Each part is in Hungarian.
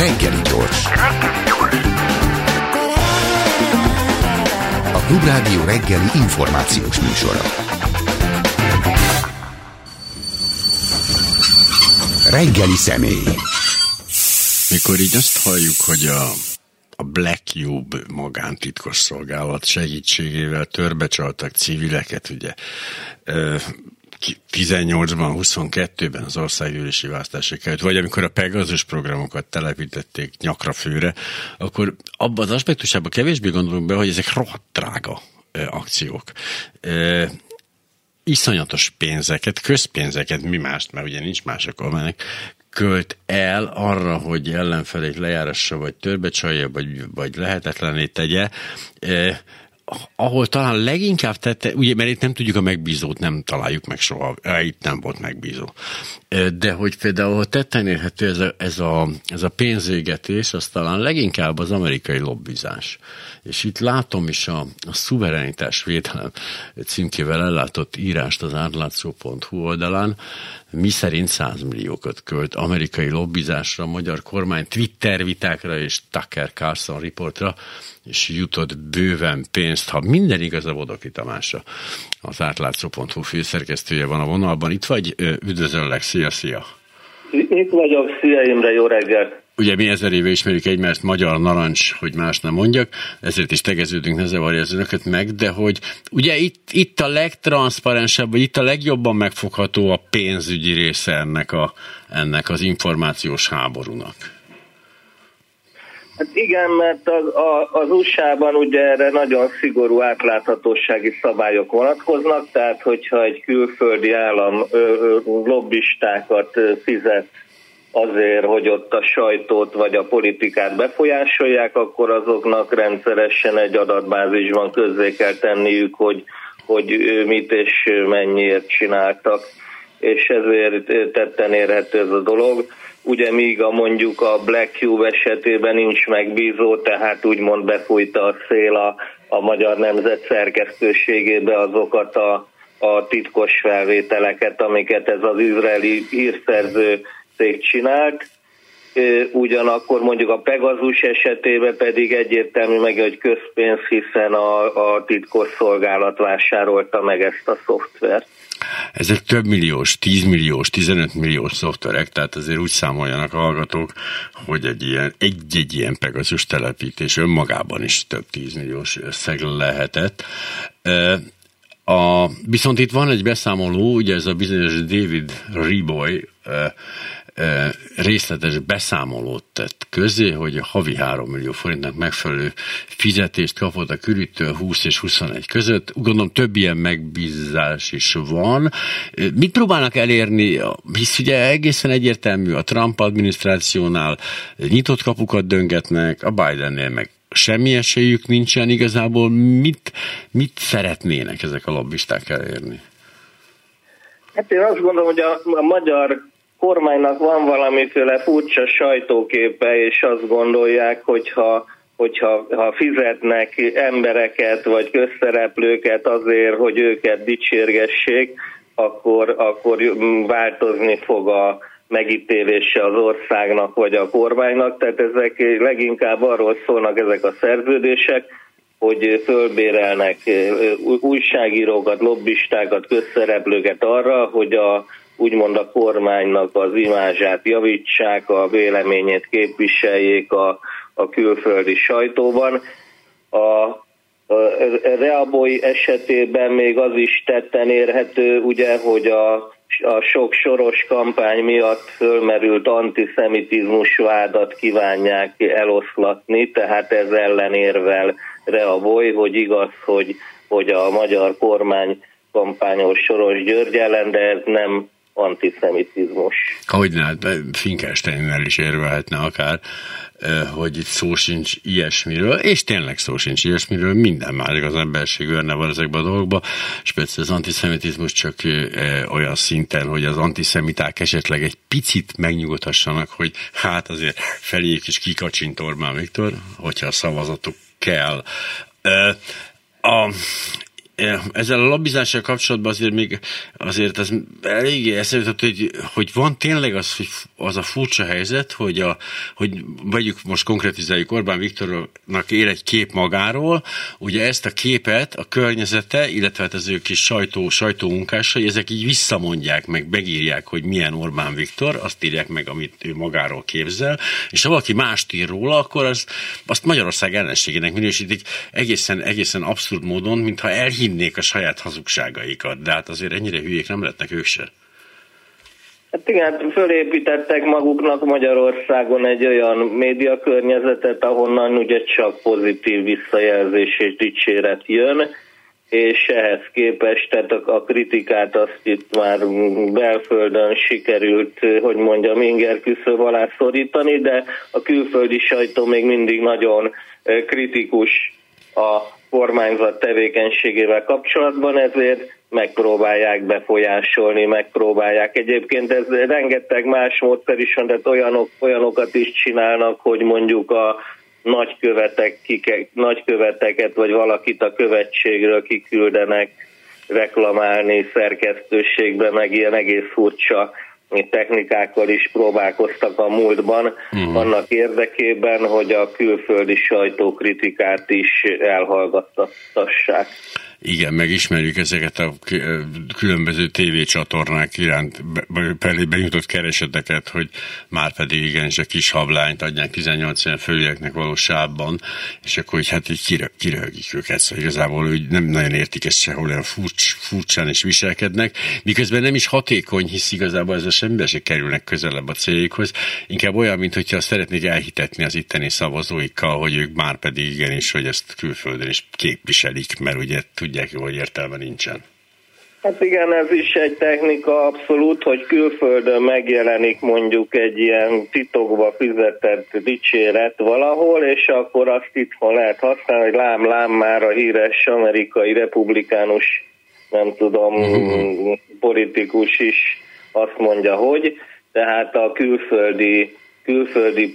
Reggeli gyors. A Klubrádió reggeli információs műsora. Reggeli személy. Mikor így azt halljuk, hogy a a Black Cube magántitkos szolgálat segítségével törbecsaltak civileket, ugye 18-ban, 22-ben az országgyűlési választási került, vagy amikor a Pegasus programokat telepítették nyakra főre, akkor abban az aspektusában kevésbé gondolunk be, hogy ezek rohadt drága akciók. iszonyatos pénzeket, közpénzeket, mi mást, mert ugye nincs más mennek, költ el arra, hogy ellenfelét lejárassa, vagy törbecsalja, vagy, vagy lehetetlené tegye, ahol talán leginkább tette, ugye, mert itt nem tudjuk a megbízót, nem találjuk meg soha, itt nem volt megbízó. De hogy például, ahol tetten érhető ez a, ez a, ez a pénzégetés, az talán leginkább az amerikai lobbizás. És itt látom is a, a szuverenitás védelem címkével ellátott írást az átlátszó.hu oldalán, mi szerint 100 milliókat költ amerikai lobbizásra, magyar kormány Twitter vitákra és Tucker Carlson riportra, és jutott bőven pénzt, ha minden igaz a Bodoki Tamásra. Az átlátszó.hu főszerkesztője van a vonalban. Itt vagy, üdvözöllek, szia, szia! Itt vagyok, szia Imre, jó reggelt! Ugye mi ezer éve ismerjük egymást, magyar narancs, hogy más nem mondjak, ezért is tegeződünk, ne zavarja az önöket meg, de hogy ugye itt, itt a legtranszparensebb, vagy itt a legjobban megfogható a pénzügyi része ennek, a, ennek az információs háborúnak. Hát igen, mert az, az USA-ban ugye erre nagyon szigorú átláthatósági szabályok vonatkoznak, tehát hogyha egy külföldi állam ö, ö, lobbistákat fizet azért, hogy ott a sajtót vagy a politikát befolyásolják, akkor azoknak rendszeresen egy adatbázisban közzé kell tenniük, hogy, hogy mit és mennyiért csináltak, és ezért tetten érhető ez a dolog. Ugye míg a mondjuk a Black Cube esetében nincs megbízó, tehát úgymond befújta a szél a, a magyar nemzet szerkesztőségébe azokat a, a titkos felvételeket, amiket ez az izraeli hírszerző cég csinált, ugyanakkor mondjuk a Pegasus esetében pedig egyértelmű meg, hogy közpénz, hiszen a, a titkos szolgálat vásárolta meg ezt a szoftvert. Ezek több milliós, 10 milliós, 15 milliós szoftverek, tehát azért úgy számoljanak a hallgatók, hogy egy ilyen, egy-egy ilyen Pegasus telepítés önmagában is több 10 milliós összeg lehetett. A, viszont itt van egy beszámoló, ugye ez a bizonyos David Riboy, részletes beszámolót tett közé, hogy a havi 3 millió forintnak megfelelő fizetést kapott a Kürittől 20 és 21 között. Gondolom több ilyen megbízás is van. Mit próbálnak elérni? Hisz ugye egészen egyértelmű a Trump adminisztrációnál nyitott kapukat döngetnek, a Bidennél meg semmi esélyük nincsen igazából. Mit, mit szeretnének ezek a lobbisták elérni? Hát én azt gondolom, hogy a, a magyar kormánynak van valamiféle furcsa sajtóképe, és azt gondolják, hogyha hogyha ha fizetnek embereket vagy közszereplőket azért, hogy őket dicsérgessék, akkor, akkor változni fog a megítélése az országnak vagy a kormánynak. Tehát ezek leginkább arról szólnak ezek a szerződések, hogy fölbérelnek újságírókat, lobbistákat, közszereplőket arra, hogy a úgymond a kormánynak az imázsát javítsák, a véleményét képviseljék a, a külföldi sajtóban. A, Reaboy esetében még az is tetten érhető, ugye, hogy a, a sok soros kampány miatt fölmerült antiszemitizmus vádat kívánják eloszlatni, tehát ez ellenérvel Reaboy, hogy igaz, hogy, hogy a magyar kormány kampányos Soros György ellen, de ez nem antiszemitizmus. Ahogy ne, hát Finkelsteinnel is érvelhetne akár, hogy itt szó sincs ilyesmiről, és tényleg szó sincs ilyesmiről, minden már az emberiség őrne van ezekben a dolgokban, speciál az antiszemitizmus csak olyan szinten, hogy az antiszemiták esetleg egy picit megnyugodhassanak, hogy hát azért feléjük is kikacsint Orbán Viktor, hogyha a szavazatuk kell. A, ezzel a lobbizással kapcsolatban azért még azért ez eléggé eszembe hogy, hogy van tényleg az, hogy az a furcsa helyzet, hogy, a, hogy vegyük most konkrétizáljuk Orbán Viktornak él egy kép magáról, ugye ezt a képet a környezete, illetve hát az ő kis sajtó, sajtómunkásai, ezek így visszamondják, meg megírják, hogy milyen Orbán Viktor, azt írják meg, amit ő magáról képzel, és ha valaki mást ír róla, akkor az, azt Magyarország ellenségének minősítik egészen, egészen abszurd módon, mintha elhinnék a saját hazugságaikat, de hát azért ennyire hülyék nem lehetnek ők se. Hát igen, fölépítettek maguknak Magyarországon egy olyan médiakörnyezetet, ahonnan ugye csak pozitív visszajelzés és dicséret jön, és ehhez képest, tehát a kritikát azt itt már belföldön sikerült, hogy mondjam, inger küszöb alá szorítani, de a külföldi sajtó még mindig nagyon kritikus a kormányzat tevékenységével kapcsolatban, ezért megpróbálják befolyásolni, megpróbálják. Egyébként ez rengeteg más módszer is van, de olyanok, olyanokat is csinálnak, hogy mondjuk a nagykövetek, kike, nagyköveteket vagy valakit a követségről kiküldenek reklamálni szerkesztőségbe, meg ilyen egész furcsa technikákkal is próbálkoztak a múltban, uh-huh. annak érdekében, hogy a külföldi sajtókritikát is elhallgattassák. Igen, megismerjük ezeket a különböző tévécsatornák iránt belé bejutott kereseteket, hogy már pedig igenis a kis hablányt adják 18 éven fölüleknek való sávban, és akkor hogy hát így kiröhögik őket, szóval igazából úgy nem nagyon értik ezt sehol, olyan furcs, furcsán is viselkednek, miközben nem is hatékony, hisz igazából ez a semmibe se kerülnek közelebb a céljaikhoz, inkább olyan, mint hogyha szeretnék elhitetni az itteni szavazóikkal, hogy ők már pedig igenis, hogy ezt külföldön is képviselik, mert ugye tudják hogy értelme nincsen. Hát igen, ez is egy technika abszolút, hogy külföldön megjelenik mondjuk egy ilyen titokba fizetett dicséret valahol, és akkor azt itthon lehet használni, hogy lám, lám már a híres amerikai republikánus, nem tudom, uh-huh. politikus is azt mondja, hogy tehát a külföldi külföldi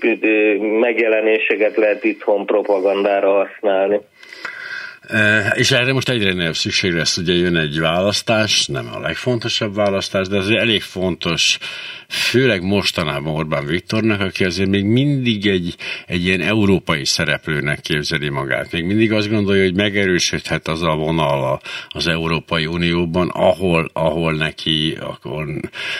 megjelenéseket lehet itthon propagandára használni. És erre most egyre nagyobb szükség lesz, ugye jön egy választás, nem a legfontosabb választás, de azért elég fontos főleg mostanában Orbán Viktornak, aki azért még mindig egy, egy ilyen európai szereplőnek képzeli magát. Még mindig azt gondolja, hogy megerősödhet az a vonal az Európai Unióban, ahol, ahol, neki, ahol,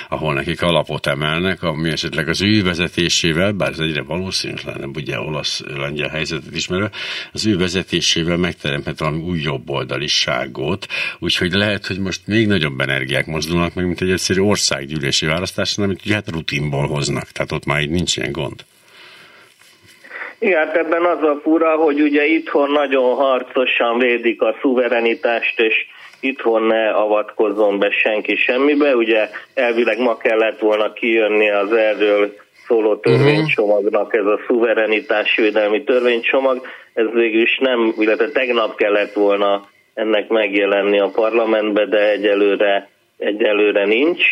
ahol nekik alapot emelnek, ami esetleg az ő vezetésével, bár ez egyre valószínűtlen, ugye olasz-lengyel helyzetet ismerve, az ő vezetésével megteremthet valami új jobboldaliságot, úgyhogy lehet, hogy most még nagyobb energiák mozdulnak meg, mint egy egyszerű országgyűlési választás, amit hát rutinból hoznak, tehát ott már így nincs ilyen gond. Igen, hát ebben az a fura, hogy ugye itthon nagyon harcosan védik a szuverenitást, és itthon ne avatkozzon be senki semmibe. Ugye elvileg ma kellett volna kijönni az erről szóló mhm. törvénycsomagnak ez a szuverenitásvédelmi törvénycsomag. Ez végül is nem, illetve tegnap kellett volna ennek megjelenni a parlamentbe, de egyelőre, egyelőre nincs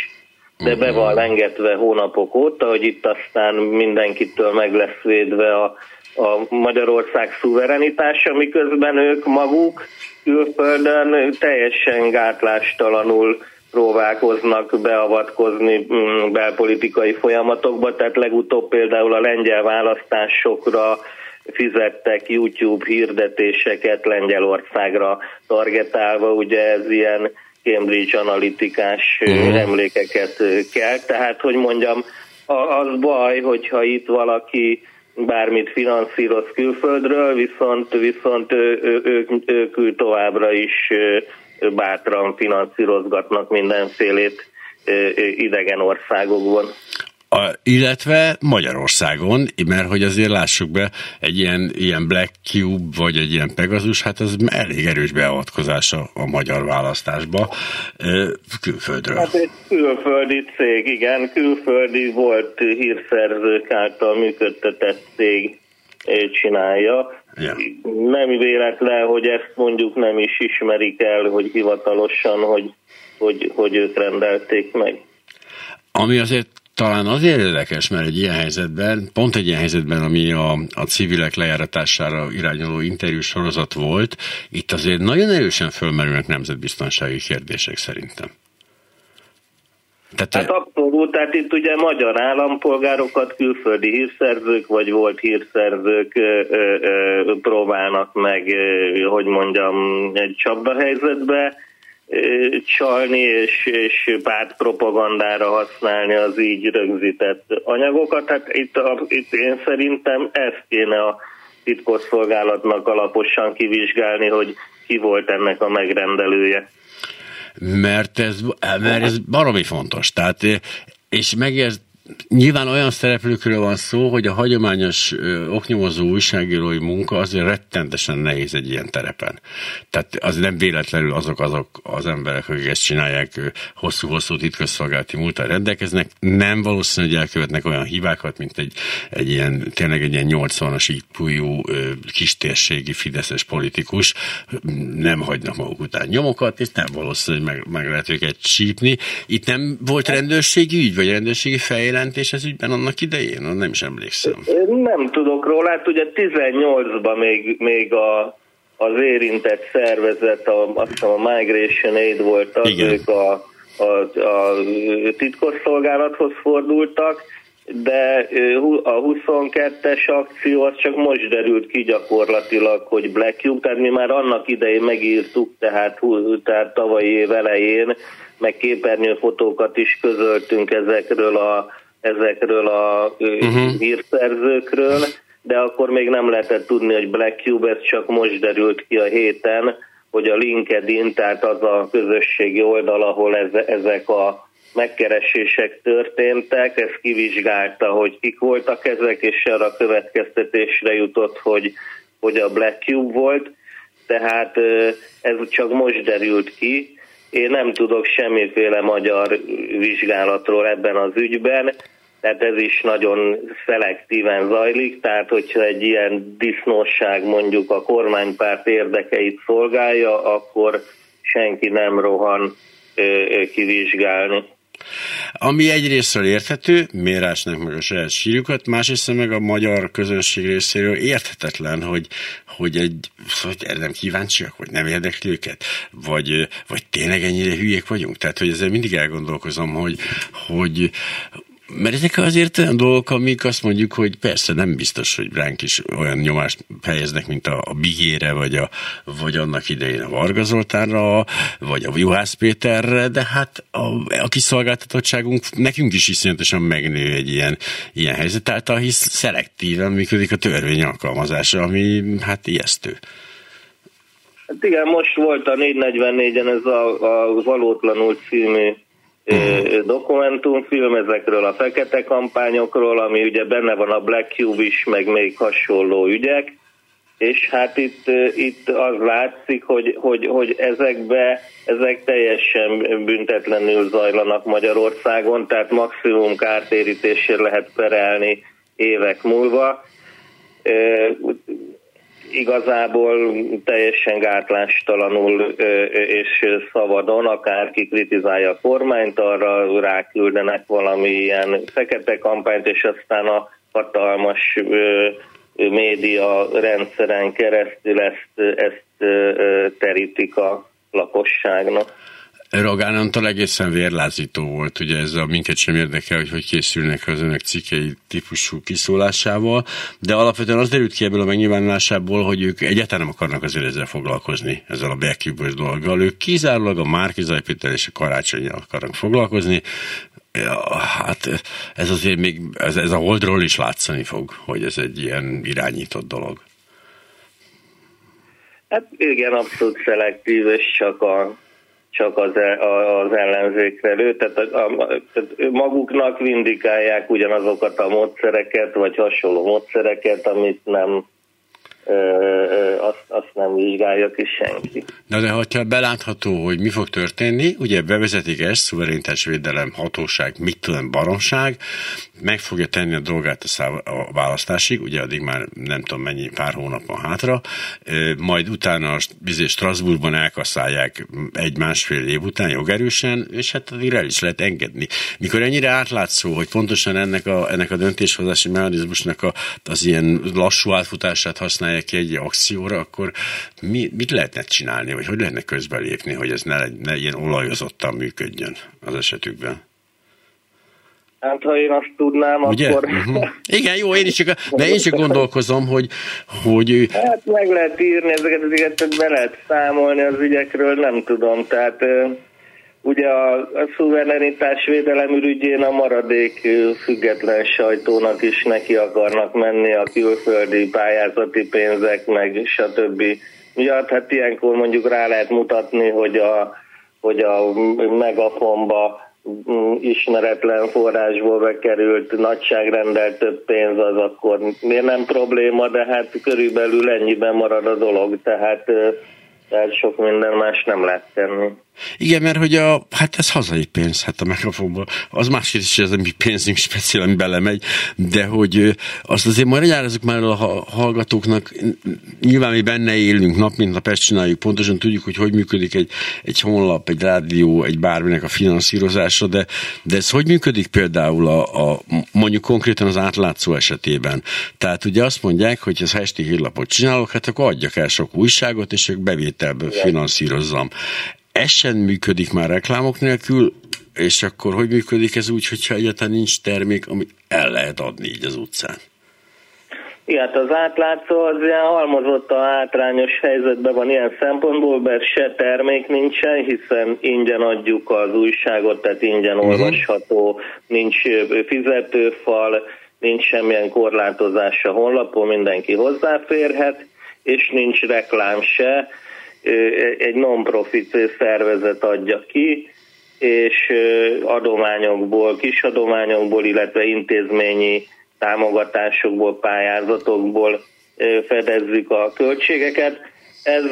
de be van lengetve hónapok óta, hogy itt aztán mindenkitől meg lesz védve a, a Magyarország szuverenitása, miközben ők maguk külföldön teljesen gátlástalanul próbálkoznak beavatkozni mm, belpolitikai folyamatokba, tehát legutóbb például a lengyel választásokra fizettek YouTube hirdetéseket Lengyelországra targetálva, ugye ez ilyen Cambridge analitikás uh-huh. emlékeket kell. Tehát, hogy mondjam, az baj, hogyha itt valaki bármit finanszíroz külföldről, viszont, viszont ő, ő, ők, ők továbbra is bátran finanszírozgatnak mindenfélét idegen országokban. A, illetve Magyarországon, mert hogy azért lássuk be, egy ilyen, ilyen Black Cube, vagy egy ilyen Pegasus, hát ez elég erős beavatkozás a, a magyar választásba külföldről. Hát egy külföldi cég, igen, külföldi volt hírszerzők által működtetett cég csinálja. Ja. Nem véletlen, hogy ezt mondjuk nem is ismerik el, hogy hivatalosan, hogy, hogy, hogy ők rendelték meg. Ami azért talán azért érdekes, mert egy ilyen helyzetben, pont egy ilyen helyzetben, ami a, a civilek lejáratására irányuló interjú sorozat volt, itt azért nagyon erősen fölmerülnek nemzetbiztonsági kérdések szerintem. Tehát, hát abszolút, tehát itt ugye magyar állampolgárokat, külföldi hírszerzők, vagy volt hírszerzők ö, ö, próbálnak meg, ö, hogy mondjam, egy csapdahelyzetbe csalni és, és pártpropagandára használni az így rögzített anyagokat. Tehát itt, a, itt én szerintem ezt kéne a titkosszolgálatnak alaposan kivizsgálni, hogy ki volt ennek a megrendelője. Mert ez, mert ez baromi fontos. Tehát, és megérz, Nyilván olyan szereplőkről van szó, hogy a hagyományos ö, oknyomozó újságírói munka azért rettentesen nehéz egy ilyen terepen. Tehát az nem véletlenül azok azok az emberek, akik ezt csinálják, hosszú-hosszú titkosszolgálati múltal rendelkeznek, nem valószínű, hogy elkövetnek olyan hibákat, mint egy, egy ilyen, tényleg egy ilyen 80-as ípújú kistérségi fideszes politikus, nem hagynak maguk után nyomokat, és nem valószínű, hogy meg, meg lehet őket csípni. Itt nem volt rendőrségi ügy, vagy rendőrségi fejl bejelentés ez ügyben annak idején? Nem is emlékszem. Nem tudok róla, hát ugye 18-ban még, még a, az érintett szervezet, a, azt hiszem a Migration Aid volt az, Igen. ők a, a, a titkosszolgálathoz fordultak, de a 22-es akció az csak most derült ki gyakorlatilag, hogy Black Cube, tehát mi már annak idején megírtuk, tehát, tehát tavalyi év elején, meg képernyőfotókat is közöltünk ezekről a ezekről a uh-huh. hírszerzőkről, de akkor még nem lehetett tudni, hogy Black Cube, ez csak most derült ki a héten, hogy a LinkedIn, tehát az a közösségi oldal, ahol ez, ezek a megkeresések történtek, ez kivizsgálta, hogy kik voltak ezek, és arra a következtetésre jutott, hogy, hogy a Black Cube volt, tehát ez csak most derült ki, én nem tudok semmiféle magyar vizsgálatról ebben az ügyben, tehát ez is nagyon szelektíven zajlik, tehát hogyha egy ilyen disznóság mondjuk a kormánypárt érdekeit szolgálja, akkor senki nem rohan kivizsgálni. Ami egyrésztről érthető, mérásnak meg a saját sírjukat, másrészt meg a magyar közönség részéről érthetetlen, hogy, hogy egy, hogy erre nem kíváncsiak, vagy nem érdekli őket, vagy, vagy tényleg ennyire hülyék vagyunk. Tehát, hogy ezzel mindig elgondolkozom, hogy, hogy, mert ezek azért olyan dolgok, amik azt mondjuk, hogy persze nem biztos, hogy ránk is olyan nyomást helyeznek, mint a, a Bigére, vagy, a, vagy annak idején a Varga Zoltánra, vagy a Juhász Péterre, de hát a, a kiszolgáltatottságunk nekünk is iszonyatosan megnő egy ilyen, ilyen helyzet által, hisz szelektíven működik a törvény alkalmazása, ami hát ijesztő. Hát igen, most volt a 444-en ez a, a Valótlanul című. Dokumentumfilm ezekről a fekete kampányokról, ami ugye benne van a Black Cube is, meg még hasonló ügyek, és hát itt, itt az látszik, hogy, hogy, hogy ezekbe, ezek teljesen büntetlenül zajlanak Magyarországon, tehát maximum kártérítésért lehet perelni évek múlva igazából teljesen gátlástalanul és szabadon, akárki kritizálja a kormányt, arra ráküldenek valami ilyen fekete kampányt, és aztán a hatalmas média rendszeren keresztül ezt, ezt terítik a lakosságnak. Rogán Antal egészen vérlázító volt, ugye ez a minket sem érdekel, hogy hogy készülnek az önök cikkei típusú kiszólásával, de alapvetően az derült ki ebből a megnyilvánulásából, hogy ők egyáltalán nem akarnak azért ezzel foglalkozni, ezzel a backubos dolggal. Ők kizárólag a Márkizai Péter és a karácsonyjal akarnak foglalkozni, Ja, hát ez azért még, ez, ez a holdról is látszani fog, hogy ez egy ilyen irányított dolog. Hát igen, abszolút szelektív, és csak a csak az, e, az ellenzékre lő, tehát, tehát maguknak vindikálják ugyanazokat a módszereket, vagy hasonló módszereket, amit nem azt, azt nem vizsgálja ki senki. Na de ha belátható, hogy mi fog történni, ugye bevezetik ezt, védelem, hatóság, mit tudom, baromság, meg fogja tenni a dolgát a, száv- a választásig, ugye addig már nem tudom mennyi, pár hónap van hátra, majd utána bizony Strasbourgban elkaszálják egy-másfél év után jogerősen, és hát addig el is lehet engedni. Mikor ennyire átlátszó, hogy pontosan ennek a, ennek a döntéshozási mechanizmusnak a, az ilyen lassú átfutását használják ki egy akcióra, akkor mi, mit lehetne csinálni, vagy hogy lehetne közbelépni, hogy ez ne, ne ilyen olajozottan működjön az esetükben? Hát, ha én azt tudnám, Ugye? akkor... Uh-huh. Igen, jó, én is csak, de én csak gondolkozom, hogy, hogy... Hát meg lehet írni ezeket az ügyeket, be lehet számolni az ügyekről, nem tudom, tehát ugye a, a szuverenitás védelem a maradék független sajtónak is neki akarnak menni a külföldi pályázati pénzek, meg stb. miatt, hát ilyenkor mondjuk rá lehet mutatni, hogy a, hogy a megafonba ismeretlen forrásból bekerült nagyságrendel több pénz, az akkor miért nem probléma, de hát körülbelül ennyiben marad a dolog, tehát, tehát sok minden más nem lehet tenni. Igen, mert hogy a, hát ez hazai pénz, hát a megkafonból, az más is, ez a mi pénzünk speciál, ami belemegy, de hogy azt azért majd eljárazzuk már a hallgatóknak, nyilván mi benne élünk, nap mint nap ezt csináljuk, pontosan tudjuk, hogy hogy működik egy, egy honlap, egy rádió, egy bárminek a finanszírozása, de, de ez hogy működik például a, a mondjuk konkrétan az átlátszó esetében? Tehát ugye azt mondják, hogy ha esti hírlapot csinálok, hát akkor adjak el sok újságot, és ők bevételből finanszírozzam ez sem működik már reklámok nélkül, és akkor hogy működik ez úgy, hogyha egyáltalán nincs termék, amit el lehet adni így az utcán? Igen, hát az átlátszó az ilyen a hátrányos helyzetben van ilyen szempontból, mert se termék nincsen, hiszen ingyen adjuk az újságot, tehát ingyen uh-huh. olvasható, nincs fizetőfal, nincs semmilyen korlátozás a honlapon, mindenki hozzáférhet, és nincs reklám se, egy non-profit szervezet adja ki, és adományokból, kis adományokból, illetve intézményi támogatásokból, pályázatokból fedezzük a költségeket. Ez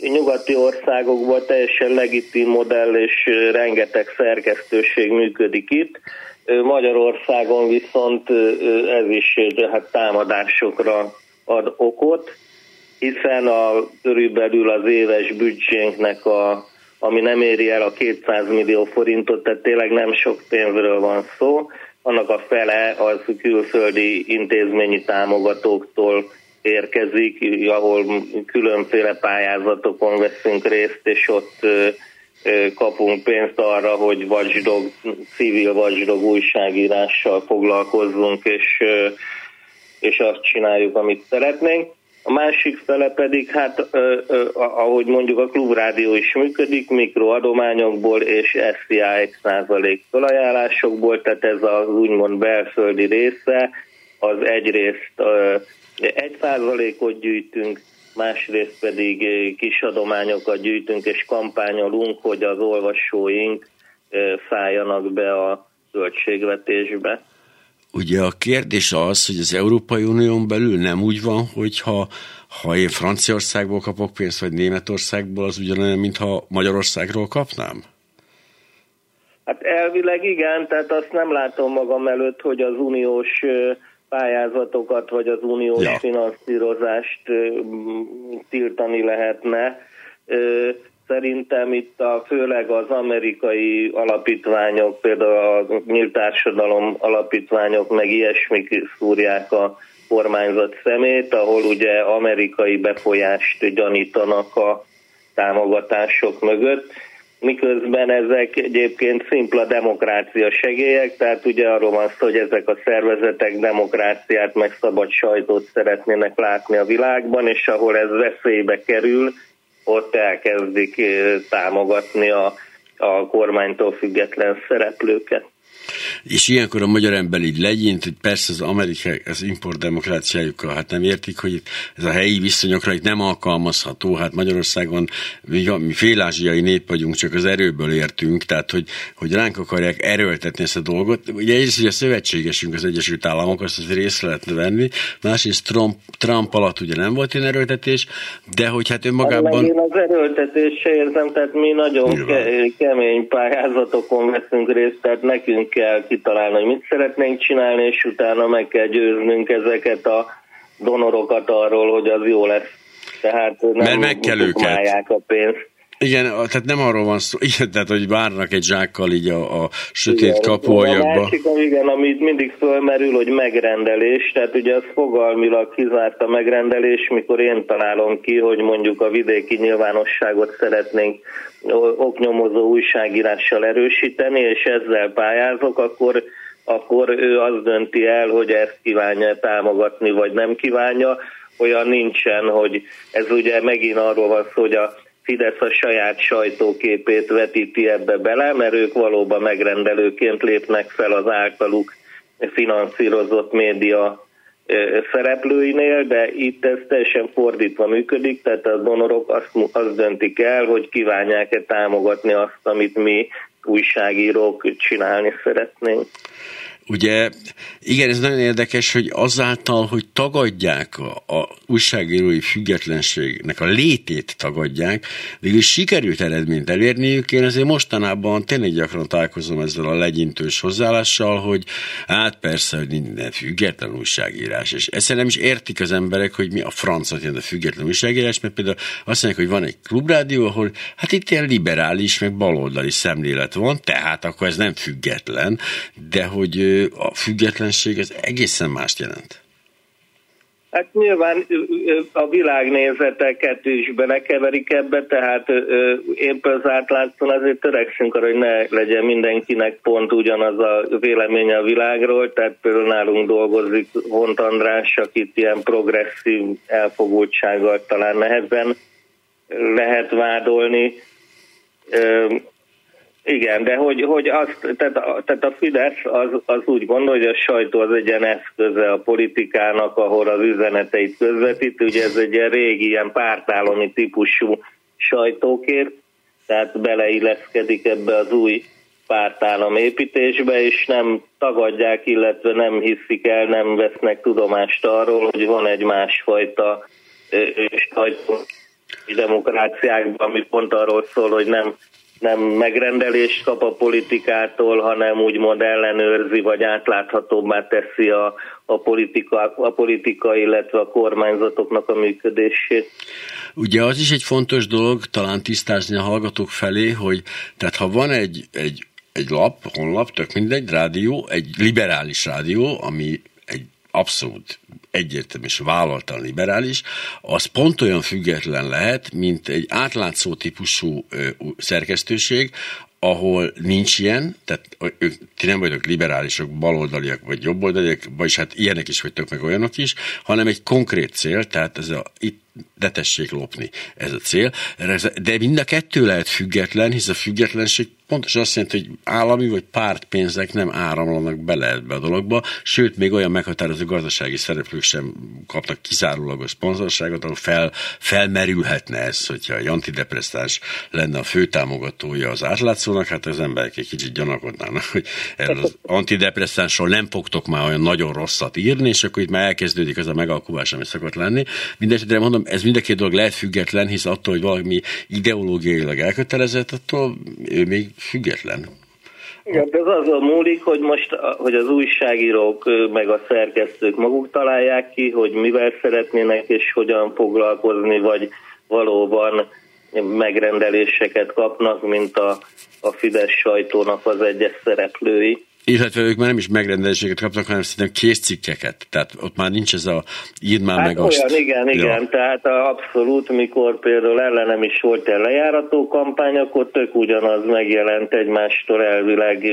nyugati országokból teljesen legitim modell, és rengeteg szerkesztőség működik itt. Magyarországon viszont ez is hát támadásokra ad okot hiszen a körülbelül az éves büdzsénknek, a, ami nem éri el a 200 millió forintot, tehát tényleg nem sok pénzről van szó, annak a fele az külföldi intézményi támogatóktól érkezik, ahol különféle pályázatokon veszünk részt, és ott kapunk pénzt arra, hogy watchdog, civil watchdog újságírással foglalkozzunk, és, és azt csináljuk, amit szeretnénk. A másik fele pedig, hát ö, ö, ahogy mondjuk a klubrádió is működik, mikroadományokból és SZIA 1 százalék felajánlásokból, tehát ez az úgymond belföldi része, az egyrészt ö, egy százalékot gyűjtünk, másrészt pedig kis adományokat gyűjtünk és kampányolunk, hogy az olvasóink szálljanak be a költségvetésbe. Ugye a kérdés az, hogy az Európai Unión belül nem úgy van, hogy ha, ha én Franciaországból kapok pénzt, vagy Németországból, az ugyanolyan, mintha Magyarországról kapnám? Hát elvileg igen, tehát azt nem látom magam előtt, hogy az uniós pályázatokat, vagy az uniós ja. finanszírozást tiltani lehetne. Szerintem itt a, főleg az amerikai alapítványok, például a Nyílt Társadalom alapítványok, meg ilyesmik szúrják a kormányzat szemét, ahol ugye amerikai befolyást gyanítanak a támogatások mögött, miközben ezek egyébként szimpla demokrácia segélyek, tehát ugye arról van szó, hogy ezek a szervezetek demokráciát meg szabad sajtót szeretnének látni a világban, és ahol ez veszélybe kerül, ott elkezdik támogatni a, a kormánytól független szereplőket. És ilyenkor a magyar ember így legyint, hogy persze az amerikai, az import demokráciájukkal, hát nem értik, hogy ez a helyi viszonyokra itt nem alkalmazható, hát Magyarországon mi, mi félázsiai nép vagyunk, csak az erőből értünk, tehát hogy, hogy ránk akarják erőltetni ezt a dolgot. Ugye egyrészt, hogy a szövetségesünk az Egyesült Államok, azt az részt lehetne venni, másrészt Trump, Trump alatt ugye nem volt ilyen erőltetés, de hogy hát önmagában... Hát én az erőltetés se érzem, tehát mi nagyon ke- kemény pályázatokon veszünk részt, tehát nekünk kell kitalálni, hogy mit szeretnénk csinálni, és utána meg kell győznünk ezeket a donorokat arról, hogy az jó lesz. Tehát nem Mert meg kell őket. a pénzt. Igen, tehát nem arról van szó, igen, tehát hogy várnak egy zsákkal így a, a sötét kapuajakba. A másik, igen, amit mindig fölmerül, hogy megrendelés, tehát ugye az fogalmilag kizárt a megrendelés, mikor én találom ki, hogy mondjuk a vidéki nyilvánosságot szeretnénk oknyomozó újságírással erősíteni, és ezzel pályázok, akkor akkor ő az dönti el, hogy ezt kívánja támogatni, vagy nem kívánja. Olyan nincsen, hogy ez ugye megint arról van szó, hogy a Fidesz a saját sajtóképét vetíti ebbe bele, mert ők valóban megrendelőként lépnek fel az általuk finanszírozott média szereplőinél, de itt ez teljesen fordítva működik, tehát a donorok azt, azt döntik el, hogy kívánják-e támogatni azt, amit mi újságírók csinálni szeretnénk. Ugye, igen, ez nagyon érdekes, hogy azáltal, hogy tagadják a, a újságírói függetlenségnek a létét tagadják, végül sikerült eredményt elérniük. Én azért mostanában tényleg gyakran találkozom ezzel a legyintős hozzáállással, hogy hát persze, hogy minden független újságírás, és ezt nem is értik az emberek, hogy mi a francot jelent a független újságírás, mert például azt mondják, hogy van egy klubrádió, ahol hát itt ilyen liberális, meg baloldali szemlélet van, tehát akkor ez nem független, de hogy a függetlenség az egészen mást jelent. Hát nyilván a világnézeteket is belekeverik ebbe, tehát épp az átlátszón azért törekszünk arra, hogy ne legyen mindenkinek pont ugyanaz a véleménye a világról, tehát például nálunk dolgozik Hont András, akit ilyen progresszív elfogultsággal talán nehezen lehet vádolni. Igen, de hogy, hogy azt, tehát, a, tehát a Fidesz az, az úgy gondolja, hogy a sajtó az egy ilyen eszköze a politikának, ahol az üzeneteit közvetít. Ugye ez egy ilyen régi, ilyen pártállami típusú sajtókért, tehát beleilleszkedik ebbe az új pártállam építésbe, és nem tagadják, illetve nem hiszik el, nem vesznek tudomást arról, hogy van egy másfajta sajtó demokráciákban, ami pont arról szól, hogy nem nem megrendelést kap a politikától, hanem úgymond ellenőrzi, vagy átláthatóbbá teszi a, a, politika, a politika, illetve a kormányzatoknak a működését. Ugye az is egy fontos dolog, talán tisztázni a hallgatók felé, hogy tehát ha van egy, egy, egy lap, honlap, tök mindegy, rádió, egy liberális rádió, ami egy abszolút egyértelmű és vállaltan liberális, az pont olyan független lehet, mint egy átlátszó típusú szerkesztőség, ahol nincs ilyen, tehát ők, ti nem vagytok liberálisok, baloldaliak vagy jobboldaliak, vagyis hát ilyenek is vagytok, meg olyanok is, hanem egy konkrét cél, tehát ez a, itt de tessék lopni, ez a cél. De mind a kettő lehet független, hisz a függetlenség pontosan azt jelenti, hogy állami vagy pártpénzek nem áramlanak bele ebbe a dologba, sőt, még olyan meghatározó gazdasági szereplők sem kapnak kizárólagos szponzorságot, ahol fel, felmerülhetne ez, hogyha egy antidepresszáns lenne a főtámogatója az átlátszónak, hát az emberek egy kicsit gyanakodnának, hogy erről az antidepresszánsról nem fogtok már olyan nagyon rosszat írni, és akkor itt már elkezdődik az a megalkuvás, ami szokott lenni. Mindenesetre mondom, ez mind a két dolog lehet független, hisz attól, hogy valami ideológiailag elkötelezett, attól ő még független. Igen, de ez azon múlik, hogy most hogy az újságírók meg a szerkesztők maguk találják ki, hogy mivel szeretnének és hogyan foglalkozni, vagy valóban megrendeléseket kapnak, mint a, a Fidesz sajtónak az egyes szereplői. Illetve ők már nem is megrendeléseket kapnak, hanem szerintem készcikkeket. Tehát ott már nincs ez a írd már hát meg olyan, azt. Igen, igen, ja. tehát abszolút, mikor például ellenem is volt egy lejárató kampány, akkor tök ugyanaz megjelent egymástól elvileg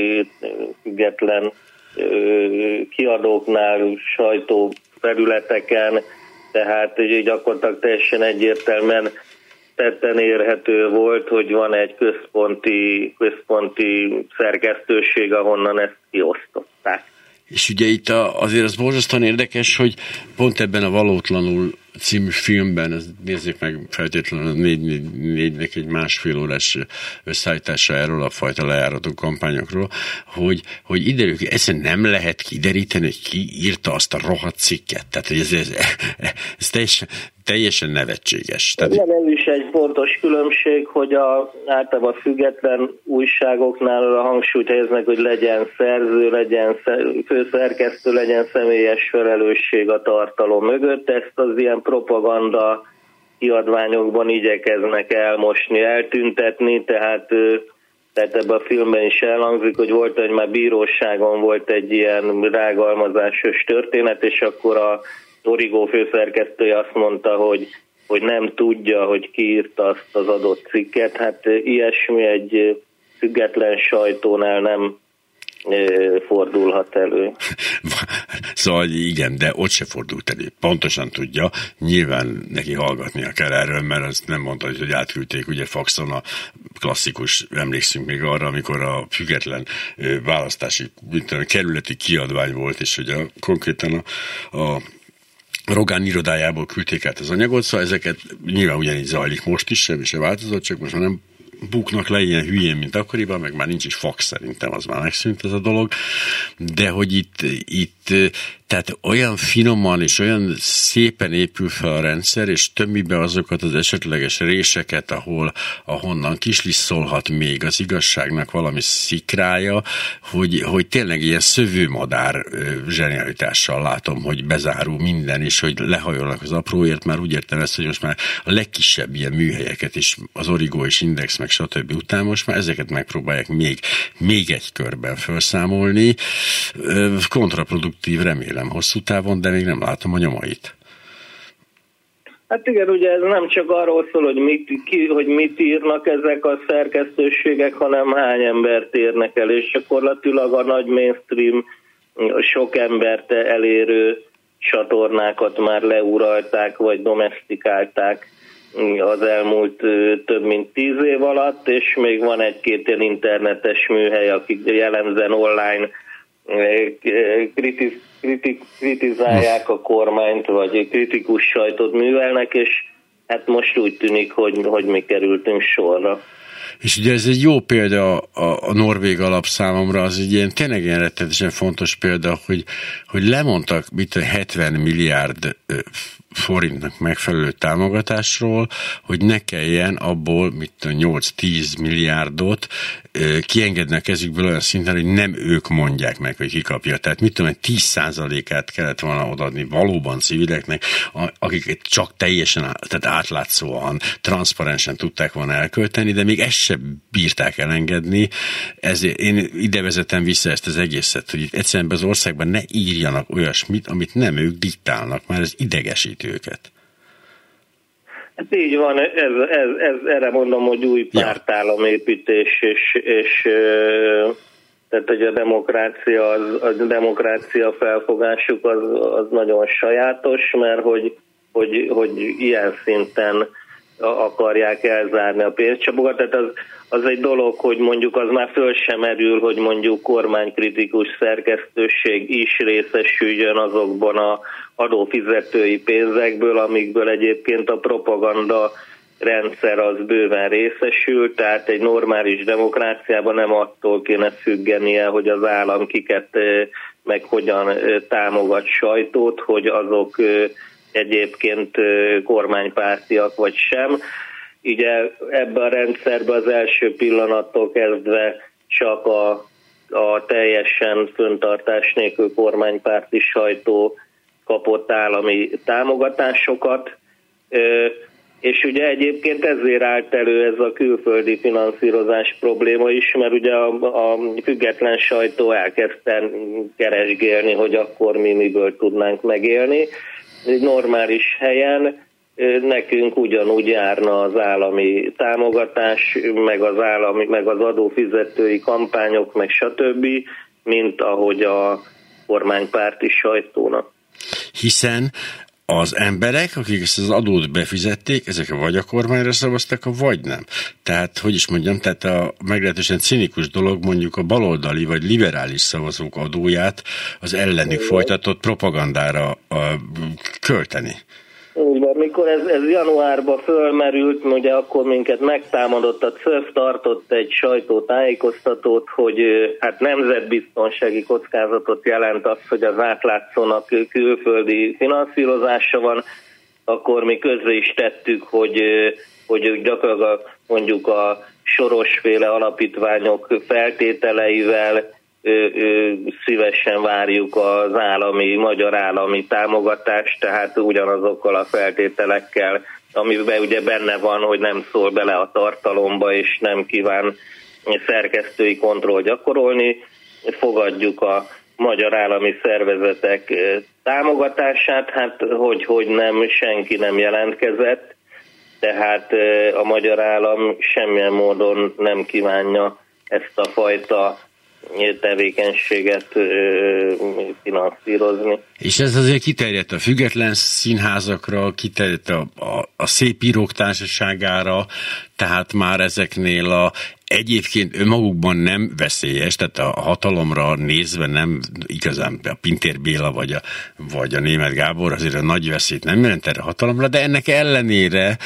független kiadóknál, sajtó felületeken, tehát gyakorlatilag teljesen egyértelműen tetten érhető volt, hogy van egy központi, központi szerkesztőség, ahonnan ezt kiosztották. És ugye itt azért az borzasztóan érdekes, hogy pont ebben a valótlanul című filmben, ez nézzék meg feltétlenül négy, négy, négynek egy másfél órás összeállítása erről a fajta lejárató kampányokról, hogy, hogy ide egyszerűen nem lehet kideríteni, hogy ki írta azt a rohadt cikket. Tehát, hogy ez, ez, ez teljesen, teljesen nevetséges. Tehát... Nem, ez is egy fontos különbség, hogy a általában független újságoknál a hangsúlyt helyeznek, hogy legyen szerző, legyen főszerkesztő, legyen személyes felelősség a tartalom mögött. Ezt az ilyen propaganda kiadványokban igyekeznek elmosni, eltüntetni, tehát tehát ebben a filmben is elhangzik, hogy volt, hogy már bíróságon volt egy ilyen rágalmazásos történet, és akkor a Origo főszerkesztője azt mondta, hogy, hogy nem tudja, hogy ki írta azt az adott cikket. Hát ilyesmi egy független sajtónál nem fordulhat elő. Szóval igen, de ott se fordult elő. Pontosan tudja, nyilván neki hallgatnia kell erről, mert azt nem mondta, hogy átküldték ugye faxon a klasszikus, emlékszünk még arra, amikor a független választási tudom, kerületi kiadvány volt, és ugye konkrétan a, a Rogán irodájából küldték át az anyagot, szóval ezeket nyilván ugyanígy zajlik most is, semmi se változott, csak most már nem buknak le ilyen hülyén, mint akkoriban, meg már nincs is fax szerintem, az már megszűnt ez a dolog, de hogy itt, itt tehát olyan finoman és olyan szépen épül fel a rendszer, és tömmibe azokat az esetleges réseket, ahol, ahonnan kislisszolhat még az igazságnak valami szikrája, hogy, hogy tényleg ilyen szövőmadár zsenialitással látom, hogy bezárul minden, és hogy lehajolnak az apróért, már úgy értem ezt, hogy most már a legkisebb ilyen műhelyeket is, az Origo és Index, meg stb. után most már ezeket megpróbálják még, még egy körben felszámolni. Kontraproduktív remélem remélem hosszú távon, de még nem látom a nyomait. Hát igen, ugye ez nem csak arról szól, hogy mit, ki, hogy mit írnak ezek a szerkesztőségek, hanem hány embert érnek el, és gyakorlatilag a nagy mainstream sok embert elérő csatornákat már leuralták, vagy domestikálták az elmúlt több mint tíz év alatt, és még van egy-két ilyen internetes műhely, akik jellemzően online kritiz, kritik, kritizálják a kormányt, vagy kritikus sajtot művelnek, és hát most úgy tűnik, hogy, hogy mi kerültünk sorra. És ugye ez egy jó példa a, a Norvég alap számomra, az egy ilyen tényleg ilyen rettenetesen fontos példa, hogy, hogy lemondtak mit 70 milliárd forintnak megfelelő támogatásról, hogy ne kelljen abból mit 8-10 milliárdot kiengedni a kezükből olyan szinten, hogy nem ők mondják meg, hogy ki kapja. Tehát mit tudom, 10%-át kellett volna odaadni valóban civileknek, akik csak teljesen tehát átlátszóan, transzparensen tudták volna elkölteni, de még ezt sem bírták elengedni. Ezért én ide vezetem vissza ezt az egészet, hogy egyszerűen az országban ne írjanak olyasmit, amit nem ők diktálnak, mert ez idegesít őket. Hát így van, ez, ez, ez, erre mondom, hogy új pártállamépítés, és, és tehát, hogy a demokrácia, az, a demokrácia felfogásuk az, az nagyon sajátos, mert hogy, hogy, hogy ilyen szinten akarják elzárni a pénzcsapokat. Tehát az, az egy dolog, hogy mondjuk az már föl sem merül, hogy mondjuk kormánykritikus szerkesztőség is részesüljön azokban a adófizetői pénzekből, amikből egyébként a propaganda rendszer az bőven részesül, tehát egy normális demokráciában nem attól kéne függenie, hogy az állam kiket meg hogyan támogat sajtót, hogy azok egyébként kormánypártiak vagy sem. Ugye ebben a rendszerben az első pillanattól kezdve csak a, a teljesen föntartás nélkül kormánypárti sajtó kapott állami támogatásokat, és ugye egyébként ezért állt elő ez a külföldi finanszírozás probléma is, mert ugye a, a független sajtó elkezdte keresgélni, hogy akkor mi miből tudnánk megélni. Egy normális helyen nekünk ugyanúgy járna az állami támogatás, meg az, állami, meg az adófizetői kampányok, meg stb., mint ahogy a kormánypárti sajtónak hiszen az emberek, akik ezt az adót befizették, ezek vagy a kormányra szavaztak, vagy nem. Tehát, hogy is mondjam, tehát a meglehetősen cinikus dolog mondjuk a baloldali vagy liberális szavazók adóját az ellenük folytatott propagandára költeni. Úgy van, mikor ez, ez januárban fölmerült, ugye akkor minket megtámadott, a CÖF tartott egy sajtótájékoztatót, hogy hát nemzetbiztonsági kockázatot jelent az, hogy az átlátszónak külföldi finanszírozása van, akkor mi közre is tettük, hogy, hogy gyakorlatilag mondjuk a sorosféle alapítványok feltételeivel szívesen várjuk az állami, magyar állami támogatást, tehát ugyanazokkal a feltételekkel, amiben ugye benne van, hogy nem szól bele a tartalomba, és nem kíván szerkesztői kontroll gyakorolni. Fogadjuk a magyar állami szervezetek támogatását, hát hogy, hogy nem, senki nem jelentkezett, tehát a magyar állam semmilyen módon nem kívánja ezt a fajta tevékenységet finanszírozni. És ez azért kiterjedt a független színházakra, kiterjedt a, a, a szép írók társaságára, tehát már ezeknél a egyébként önmagukban nem veszélyes, tehát a hatalomra nézve nem igazán a Pintér Béla vagy a, vagy a német Gábor azért a nagy veszélyt nem jelent erre hatalomra, de ennek ellenére